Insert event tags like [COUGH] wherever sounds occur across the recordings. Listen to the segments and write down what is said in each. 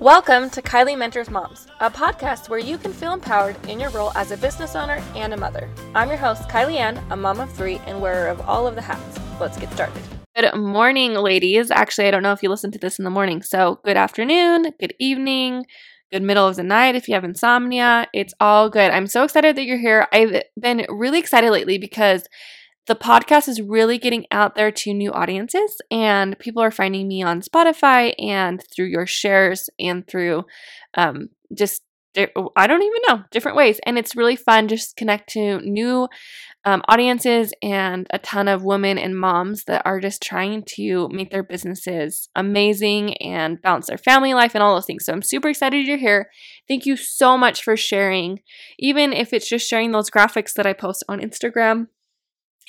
Welcome to Kylie Mentors Moms, a podcast where you can feel empowered in your role as a business owner and a mother. I'm your host, Kylie Ann, a mom of three and wearer of all of the hats. Let's get started. Good morning, ladies. Actually, I don't know if you listen to this in the morning. So, good afternoon, good evening, good middle of the night if you have insomnia. It's all good. I'm so excited that you're here. I've been really excited lately because the podcast is really getting out there to new audiences, and people are finding me on Spotify and through your shares and through um, just I don't even know different ways, and it's really fun just connect to new um, audiences and a ton of women and moms that are just trying to make their businesses amazing and balance their family life and all those things. So I'm super excited you're here. Thank you so much for sharing, even if it's just sharing those graphics that I post on Instagram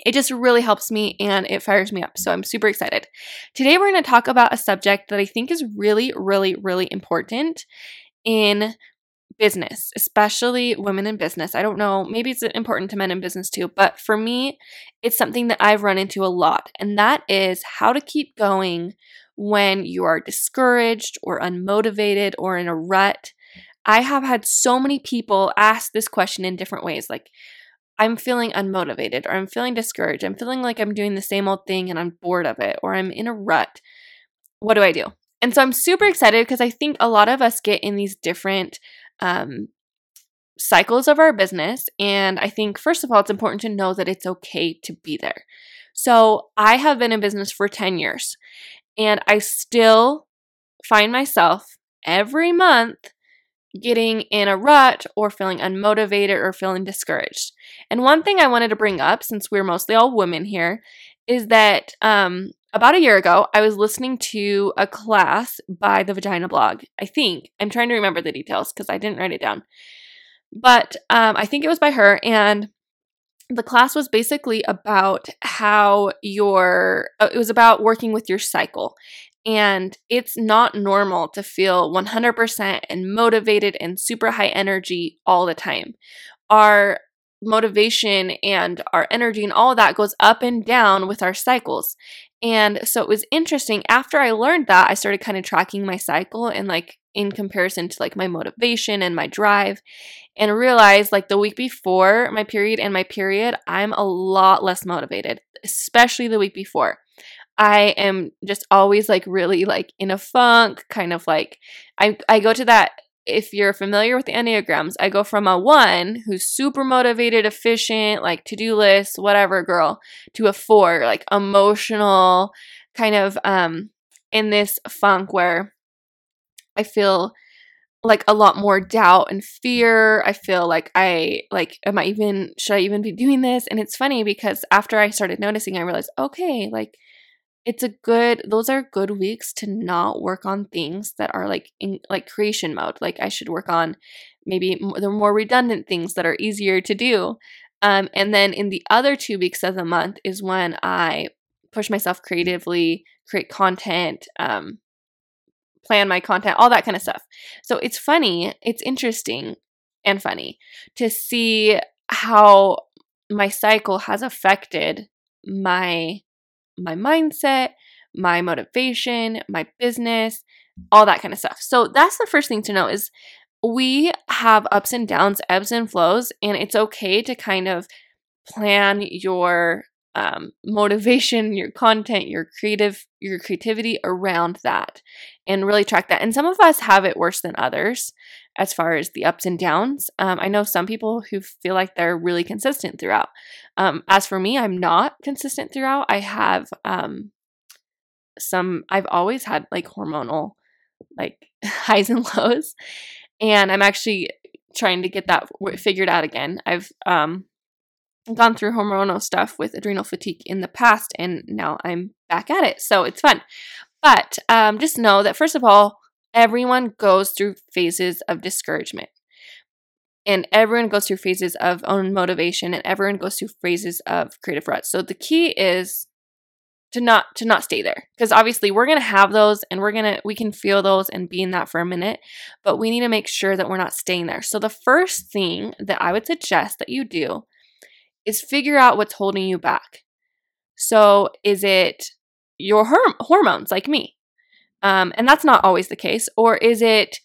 it just really helps me and it fires me up. So I'm super excited. Today, we're going to talk about a subject that I think is really, really, really important in business, especially women in business. I don't know, maybe it's important to men in business too, but for me, it's something that I've run into a lot, and that is how to keep going when you are discouraged or unmotivated or in a rut. I have had so many people ask this question in different ways like, I'm feeling unmotivated or I'm feeling discouraged. I'm feeling like I'm doing the same old thing and I'm bored of it or I'm in a rut. What do I do? And so I'm super excited because I think a lot of us get in these different um, cycles of our business. And I think, first of all, it's important to know that it's okay to be there. So I have been in business for 10 years and I still find myself every month getting in a rut or feeling unmotivated or feeling discouraged. And one thing I wanted to bring up, since we're mostly all women here, is that um, about a year ago, I was listening to a class by the Vagina Blog. I think. I'm trying to remember the details because I didn't write it down. But um, I think it was by her. And the class was basically about how your, uh, it was about working with your cycle and it's not normal to feel 100% and motivated and super high energy all the time. Our motivation and our energy and all that goes up and down with our cycles. And so it was interesting. After I learned that, I started kind of tracking my cycle and like in comparison to like my motivation and my drive and realized like the week before my period and my period, I'm a lot less motivated, especially the week before. I am just always like really like in a funk, kind of like I I go to that if you're familiar with the Enneagrams, I go from a one who's super motivated, efficient, like to do lists, whatever girl, to a four, like emotional, kind of um in this funk where I feel like a lot more doubt and fear. I feel like I like am I even should I even be doing this? And it's funny because after I started noticing I realized, okay, like it's a good those are good weeks to not work on things that are like in like creation mode. Like i should work on maybe the more redundant things that are easier to do. Um, and then in the other two weeks of the month is when i push myself creatively create content um, plan my content all that kind of stuff. So it's funny it's interesting and funny to see how my cycle has affected my my mindset, my motivation, my business, all that kind of stuff. So that's the first thing to know is we have ups and downs, ebbs and flows, and it's okay to kind of plan your um, [LAUGHS] motivation, your content, your creative, your creativity around that, and really track that. And some of us have it worse than others as far as the ups and downs. Um, I know some people who feel like they're really consistent throughout. Um, as for me, I'm not consistent throughout. I have um, some, I've always had like hormonal, like [LAUGHS] highs and lows. And I'm actually trying to get that figured out again. I've um, gone through hormonal stuff with adrenal fatigue in the past, and now I'm back at it. So it's fun. But um, just know that, first of all, everyone goes through phases of discouragement. And everyone goes through phases of own motivation and everyone goes through phases of creative ruts so the key is to not to not stay there because obviously we're going to have those and we're going to we can feel those and be in that for a minute but we need to make sure that we're not staying there. So the first thing that i would suggest that you do is figure out what's holding you back. So is it your hormones like me Um, and that's not always the case. Or is it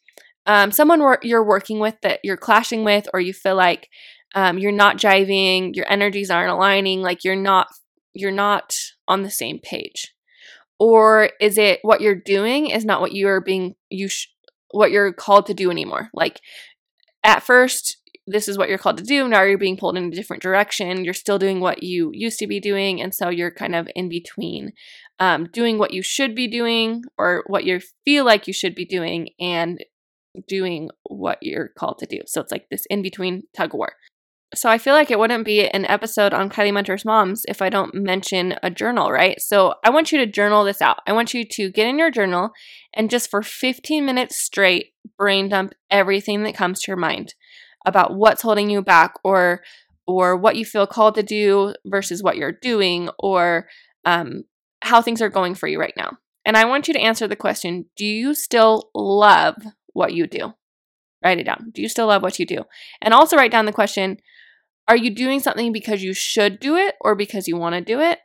um, someone you're working with that you're clashing with, or you feel like um, you're not jiving, your energies aren't aligning, like you're not you're not on the same page? Or is it what you're doing is not what you are being you sh- what you're called to do anymore? Like at first this is what you're called to do. Now you're being pulled in a different direction. You're still doing what you used to be doing. And so you're kind of in between um, doing what you should be doing or what you feel like you should be doing and doing what you're called to do. So it's like this in between tug of war. So I feel like it wouldn't be an episode on Kylie Mentors Moms if I don't mention a journal, right? So I want you to journal this out. I want you to get in your journal and just for 15 minutes straight brain dump everything that comes to your mind about what's holding you back or or what you feel called to do versus what you're doing or um, how things are going for you right now. And I want you to answer the question Do you still love what you do? Write it down. Do you still love what you do? And also write down the question Are you doing something because you should do it or because you want to do it?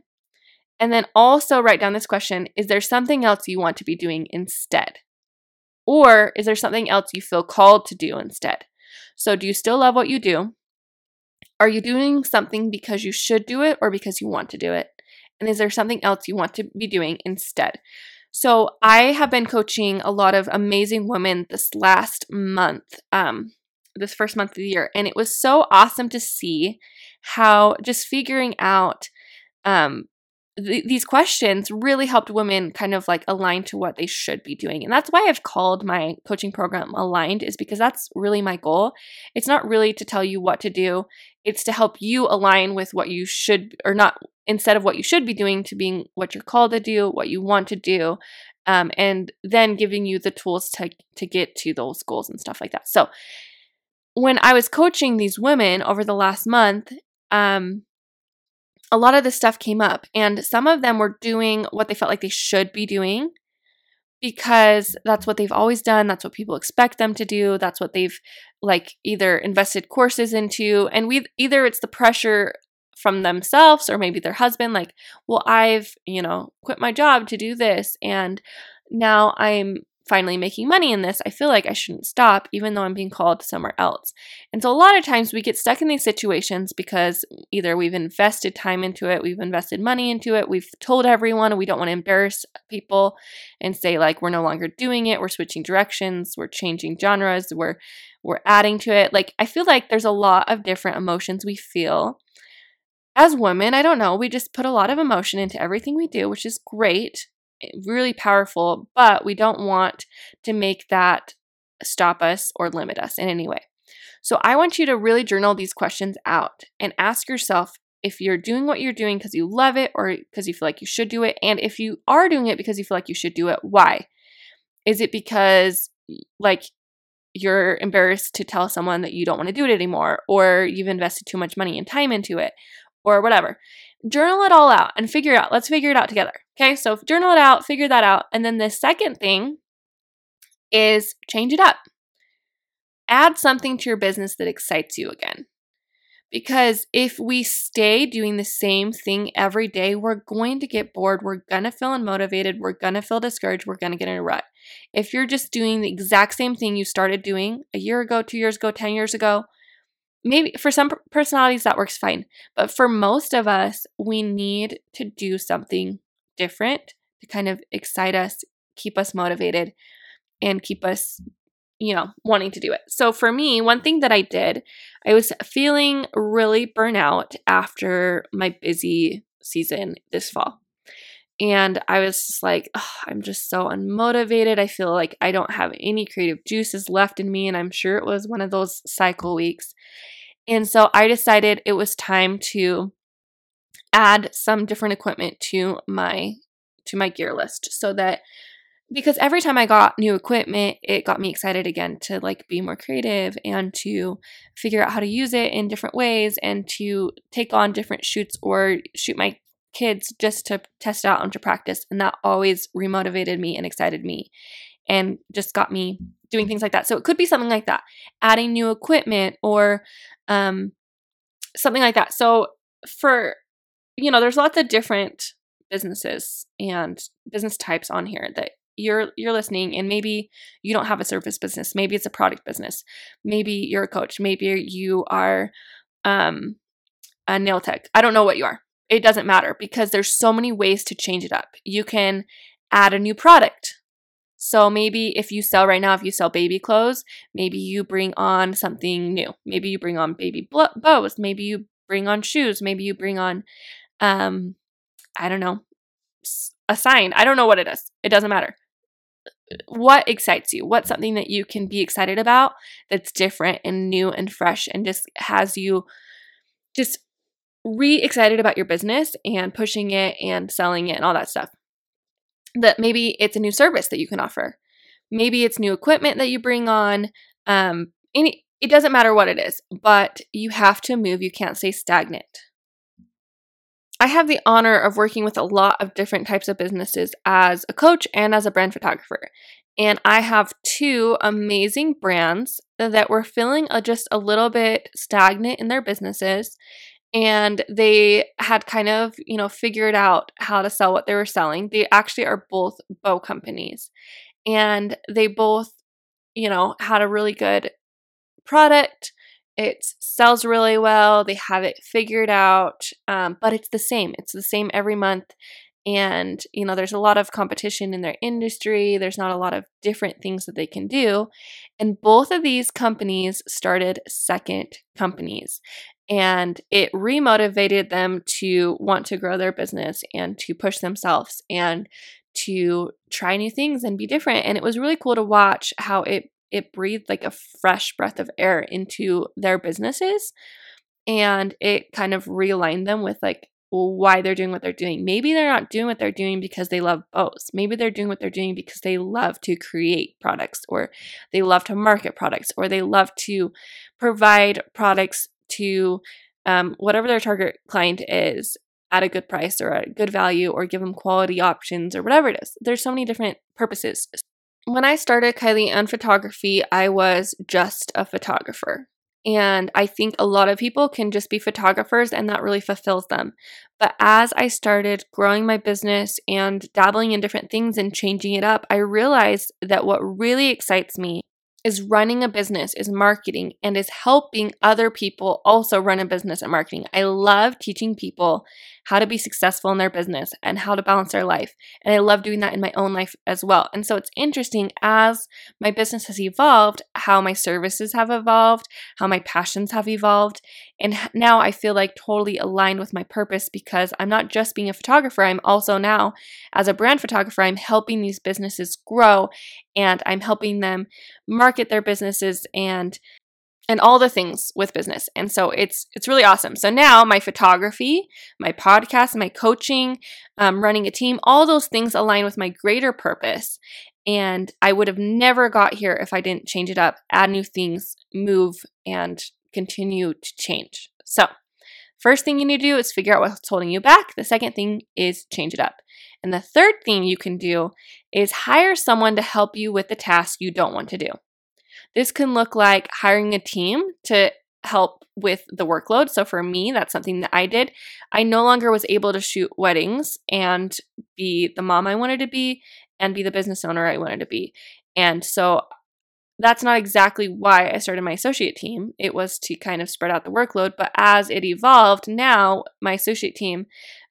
And then also write down this question Is there something else you want to be doing instead? Or is there something else you feel called to do instead? So, do you still love what you do? Are you doing something because you should do it or because you want to do it? And is there something else you want to be doing instead? So, I have been coaching a lot of amazing women this last month, um, this first month of the year, and it was so awesome to see how just figuring out um, th- these questions really helped women kind of like align to what they should be doing. And that's why I've called my coaching program aligned is because that's really my goal. It's not really to tell you what to do. It's to help you align with what you should or not instead of what you should be doing to being what you're called to do, what you want to do. Um, and then giving you the tools to to get to those goals and stuff like that. So when I was coaching these women over the last month, um, a lot of this stuff came up, and some of them were doing what they felt like they should be doing because that's what they've always done. That's what people expect them to do. That's what they've like either invested courses into, and we either it's the pressure from themselves or maybe their husband, like, well, I've you know quit my job to do this, and now I'm finally making money in this, I feel like I shouldn't stop, even though I'm being called somewhere else. And so a lot of times we get stuck in these situations because either we've invested time into it, we've invested money into it, we've told everyone, we don't want to embarrass people and say like we're no longer doing it, we're switching directions, we're changing genres, we're we're adding to it. Like I feel like there's a lot of different emotions we feel. As women, I don't know, we just put a lot of emotion into everything we do, which is great Eh, really powerful, but we don't want to make that stop us or limit us in any way. So I want you to really journal these questions out and ask yourself if you're doing what you're doing because you love it or because you feel like you should do it. And if you are doing it because you feel like you should do it, why? Is it because, like, you're embarrassed to tell someone that you don't want to do it anymore, or you've invested too much money and time into it, or whatever? Journal it all out and figure it out. Let's figure it out together. Okay, so journal it out, figure that out. And then the second thing is change it up. Add something to your business that excites you again. Because if we stay doing the same thing every day, we're going to get bored. We're going to feel unmotivated. We're going to feel discouraged. We're going to get in a rut. If you're just doing the exact same thing you started doing a year ago, two years ago, 10 years ago, maybe for some personalities that works fine. But for most of us, we need to do something different to kind of excite us, keep us motivated, and keep us, you know, wanting to do it. So for me, one thing that I did, I was feeling really burnout after my busy season this fall. And I was just like, oh, I'm just so unmotivated. I feel like I don't have any creative juices left in me. And I'm sure it was one of those cycle weeks. And so I decided it was time to add some different equipment to my to my gear list so that because every time I got new equipment, it got me excited again to like be more creative and to figure out how to use it in different ways and to take on different shoots or shoot my kids just to test out and to practice. And that always remotivated me and excited me and just got me doing things like that. So it could be something like that, adding new equipment or um, something like that. So for you know, there's lots of different businesses and business types on here that you're you're listening and maybe you don't have a service business, maybe it's a product business. Maybe you're a coach, maybe you are um a nail tech. I don't know what you are. It doesn't matter because there's so many ways to change it up. You can add a new product. So maybe if you sell right now, if you sell baby clothes, maybe you bring on something new. Maybe you bring on baby bows. Maybe you bring on shoes. Maybe you bring on, um, I don't know, a sign. I don't know what it is. It doesn't matter. What excites you? What's something that you can be excited about that's different and new and fresh and just has you just re excited about your business and pushing it and selling it and all that stuff? that maybe it's a new service that you can offer. Maybe it's new equipment that you bring on. Um, any, it doesn't matter what it is, but you have to move. You can't stay stagnant. I have the honor of working with a lot of different types of businesses as a coach and as a brand photographer. And I have two amazing brands that were feeling just a little bit stagnant in their businesses and they had kind of, you know, figured out how to sell what they were selling. They actually are both bow companies. And they both, you know, had a really good product. It sells really well. They have it figured out, um, but it's the same. It's the same every month. And, you know, there's a lot of competition in their industry. There's not a lot of different things that they can do. And both of these companies started second companies and it remotivated them to want to grow their business and to push themselves and to try new things and be different and it was really cool to watch how it it breathed like a fresh breath of air into their businesses and it kind of realigned them with like why they're doing what they're doing. Maybe they're not doing what they're doing because they love bows. Maybe they're doing what they're doing because they love to create products or they love to market products or they love to provide products to um, whatever their target client is at a good price or at a good value or give them quality options or whatever it is. There's so many different purposes. When I started Kylie Ann Photography, I was just a photographer. And I think a lot of people can just be photographers and that really fulfills them. But as I started growing my business and dabbling in different things and changing it up, I realized that what really excites me is running a business, is marketing, and is helping other people also run a business and marketing. I love teaching people how to be successful in their business and how to balance their life. And I love doing that in my own life as well. And so it's interesting as my business has evolved, how my services have evolved, how my passions have evolved. And now I feel like totally aligned with my purpose because I'm not just being a photographer, I'm also now, as a brand photographer, I'm helping these businesses grow and I'm helping them market their businesses and and all the things with business. And so it's it's really awesome. So now my photography, my podcast, my coaching, um, running a team, all those things align with my greater purpose. And I would have never got here if I didn't change it up, add new things, move, and continue to change. So, first thing you need to do is figure out what's holding you back. The second thing is change it up. And the third thing you can do is hire someone to help you with the task you don't want to do. This can look like hiring a team to help with the workload. So for me, that's something that I did. I no longer was able to shoot weddings and be the mom I wanted to be and be the business owner I wanted to be. And so that's not exactly why I started my associate team. It was to kind of spread out the workload. But as it evolved, now my associate team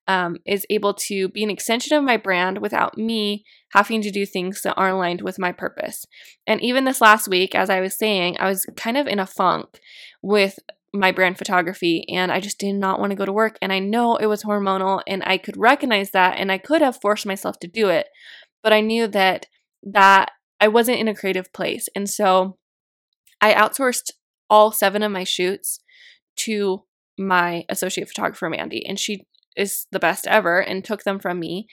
um, is able to be an extension of my brand without me having to do things that aren't aligned with my purpose. And even this last week, as I was saying, I was kind of in a funk with my brand photography and I just did not want to go to work. And I know it was hormonal and I could recognize that and I could have forced myself to do it. But I knew that that I wasn't in a creative place. And so I outsourced all seven of my shoots to my associate photographer Mandy and she is the best ever and took them from me.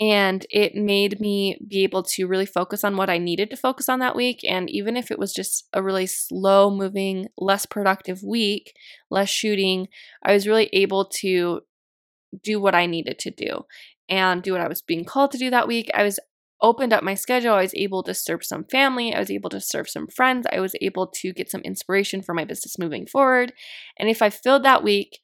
And it made me be able to really focus on what I needed to focus on that week. And even if it was just a really slow moving, less productive week, less shooting, I was really able to do what I needed to do and do what I was being called to do that week. I was opened up my schedule. I was able to serve some family. I was able to serve some friends. I was able to get some inspiration for my business moving forward. And if I filled that week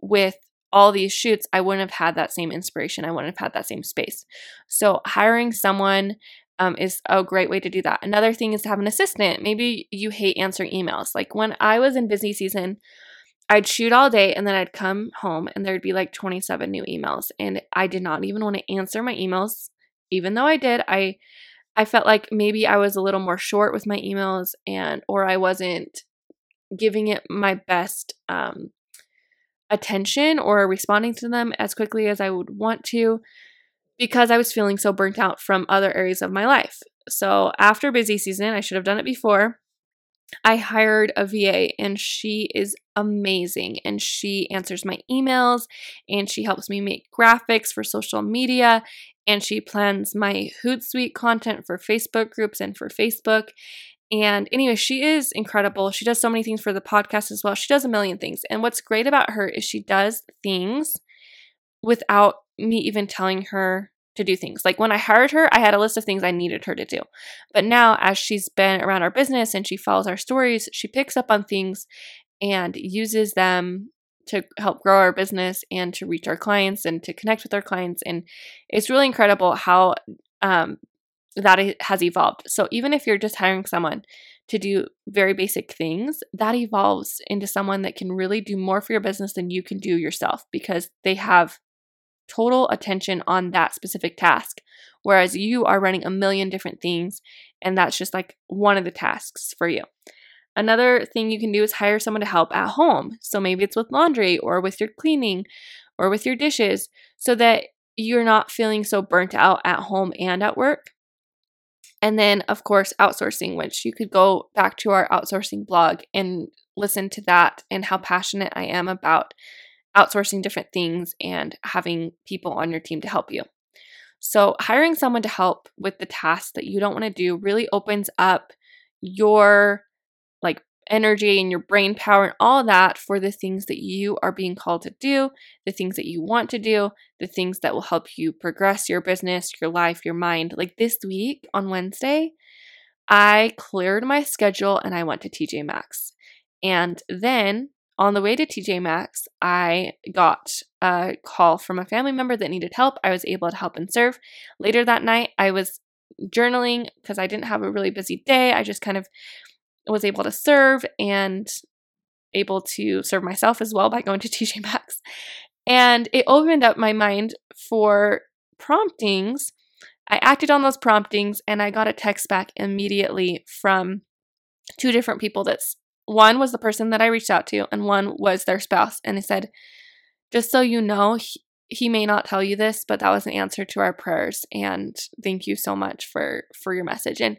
with all these shoots, I wouldn't have had that same inspiration. I wouldn't have had that same space. So, hiring someone um, is a great way to do that. Another thing is to have an assistant. Maybe you hate answering emails. Like when I was in busy season, I'd shoot all day and then I'd come home and there'd be like 27 new emails and I did not even want to answer my emails even though I did. I I felt like maybe I was a little more short with my emails and or I wasn't giving it my best um attention or responding to them as quickly as I would want to because I was feeling so burnt out from other areas of my life. So after busy season, I should have done it before. I hired a VA and she is amazing and she answers my emails and she helps me make graphics for social media and she plans my Hootsuite content for Facebook groups and for Facebook. And anyway, she is incredible. She does so many things for the podcast as well. She does a million things. And what's great about her is she does things without me even telling her to do things. Like when I hired her, I had a list of things I needed her to do. But now, as she's been around our business and she follows our stories, she picks up on things and uses them to help grow our business and to reach our clients and to connect with our clients. And it's really incredible how um, that has evolved. So even if you're just hiring someone to do very basic things, that evolves into someone that can really do more for your business than you can do yourself because they have total attention on that specific task. Whereas you are running a million different things, and that's just like one of the tasks for you. Another thing you can do is hire someone to help at home. So maybe it's with laundry or with your cleaning or with your dishes so that you're not feeling so burnt out at home and at work. And then, of course, outsourcing, which you could go back to our outsourcing blog and listen to that and how passionate I am about outsourcing different things and having people on your team to help you. So, hiring someone to help with the tasks that you don't want to do really opens up your like energy and your brain power and all that for the things that you are being called to do, the things that you want to do, the things that will help you progress your business, your life, your mind. Like this week on Wednesday, I cleared my schedule and I went to TJ Maxx. And then on the way to TJ Maxx, I got a call from a family member that needed help. I was able to help and serve. Later that night, I was journaling because I didn't have a really busy day. I just kind of was able to serve and able to serve myself as well by going to [LAUGHS] TJ Maxx. And it opened up my mind for promptings. I acted on those promptings and I got a text back immediately from two different people that's one was the person that I reached out to, and one was their spouse. And they said, just so you know, he, he may not tell you this, but that was an answer to our prayers. And thank you so much for for your message. And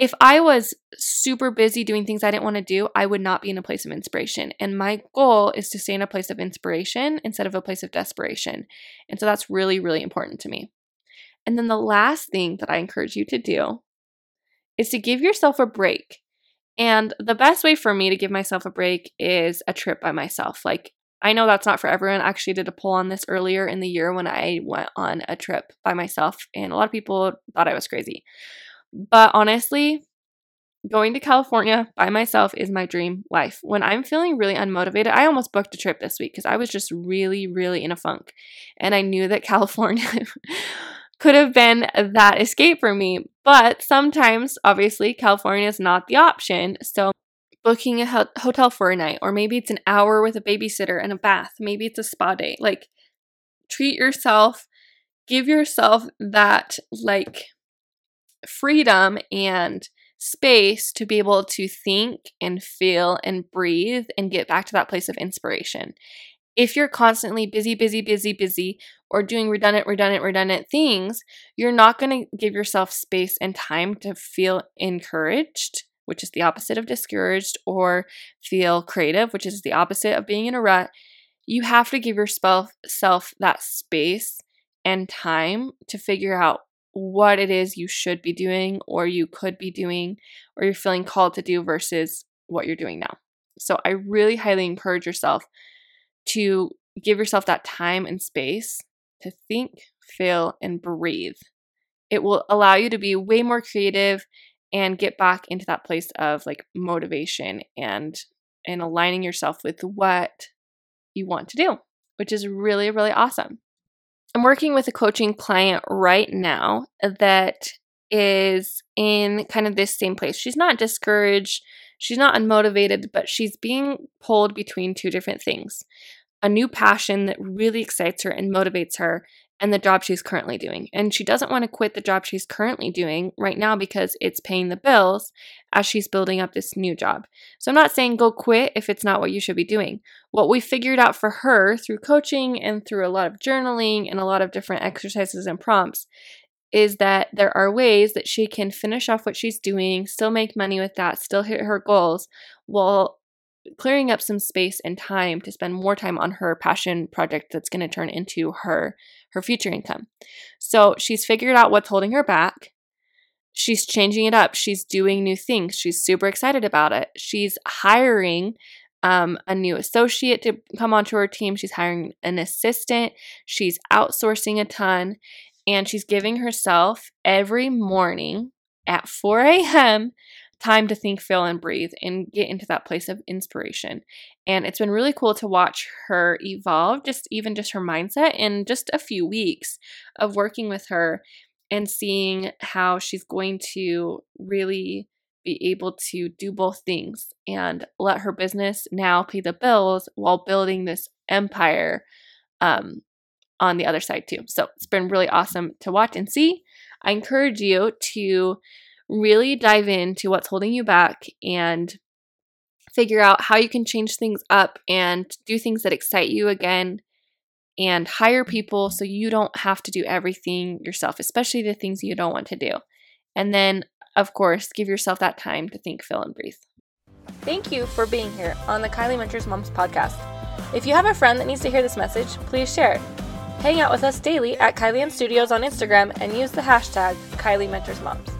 if I was super busy doing things I didn't want to do, I would not be in a place of inspiration. And my goal is to stay in a place of inspiration instead of a place of desperation. And so that's really, really important to me. And then the last thing that I encourage you to do is to give yourself a break. And the best way for me to give myself a break is a trip by myself. Like, I know that's not for everyone. I actually did a poll on this earlier in the year when I went on a trip by myself, and a lot of people thought I was crazy. But honestly, going to California by myself is my dream life. When I'm feeling really unmotivated, I almost booked a trip this week because I was just really, really in a funk. And I knew that [LAUGHS] California could have been that escape for me. But sometimes, obviously, California is not the option. So, booking a ho- hotel for a night, or maybe it's an hour with a babysitter and a bath, maybe it's a spa day. Like, treat yourself, give yourself that, like, freedom and space to be able to think and feel and breathe and get back to that place of inspiration. If you're constantly busy, busy, busy, busy, or doing redundant, redundant, redundant things, you're not going to give yourself space and time to feel encouraged, which is the opposite of discouraged, or feel creative, which is the opposite of being in a rut. You have to give yourself self that space and time to figure out what it is you should be doing or you could be doing or you're feeling called to do versus what you're doing now. So I really highly encourage yourself to give yourself that time and space to think, feel, and breathe. It will allow you to be way more creative and get back into that place of like motivation and and aligning yourself with what you want to do, which is really really awesome. I'm working with a coaching client right now that is in kind of this same place. She's not discouraged, she's not unmotivated, but she's being pulled between two different things a new passion that really excites her and motivates her, and the job she's currently doing. And she doesn't want to quit the job she's currently doing right now because it's paying the bills as she's building up this new job. So I'm not saying go quit if it's not what you should be doing. What we figured out for her through coaching and through a lot of journaling and a lot of different exercises and prompts is that there are ways that she can finish off what she's doing, still make money with that, still hit her goals while clearing up some space and time to spend more time on her passion project that's going to turn into her her future income. So she's figured out what's holding her back. She's changing it up. She's doing new things. She's super excited about it. She's hiring um, a new associate to come onto her team. She's hiring an assistant. She's outsourcing a ton. And she's giving herself every morning at 4 a.m time to think, feel, and breathe and get into that place of inspiration. And it's been really cool to watch her evolve, just even just her mindset in just a few weeks of working with her and seeing how she's going to really be able to do both things and let her business now pay the bills while building this empire um, on the other side too. So it's been really awesome to watch and see. I encourage you to really dive into what's holding you back and figure out how you can change things up and do things that excite you again and hire people so you don't have to do everything yourself, especially the things you don't want to do. And then, of course, give yourself that time to think, feel, and breathe. Thank you for being here on the Kylie Mentors Moms podcast. If you have a friend that needs to hear this message, please share it. Hang out with us daily at Kylie Ann Studios on Instagram and use the hashtag Kylie Mentors Moms.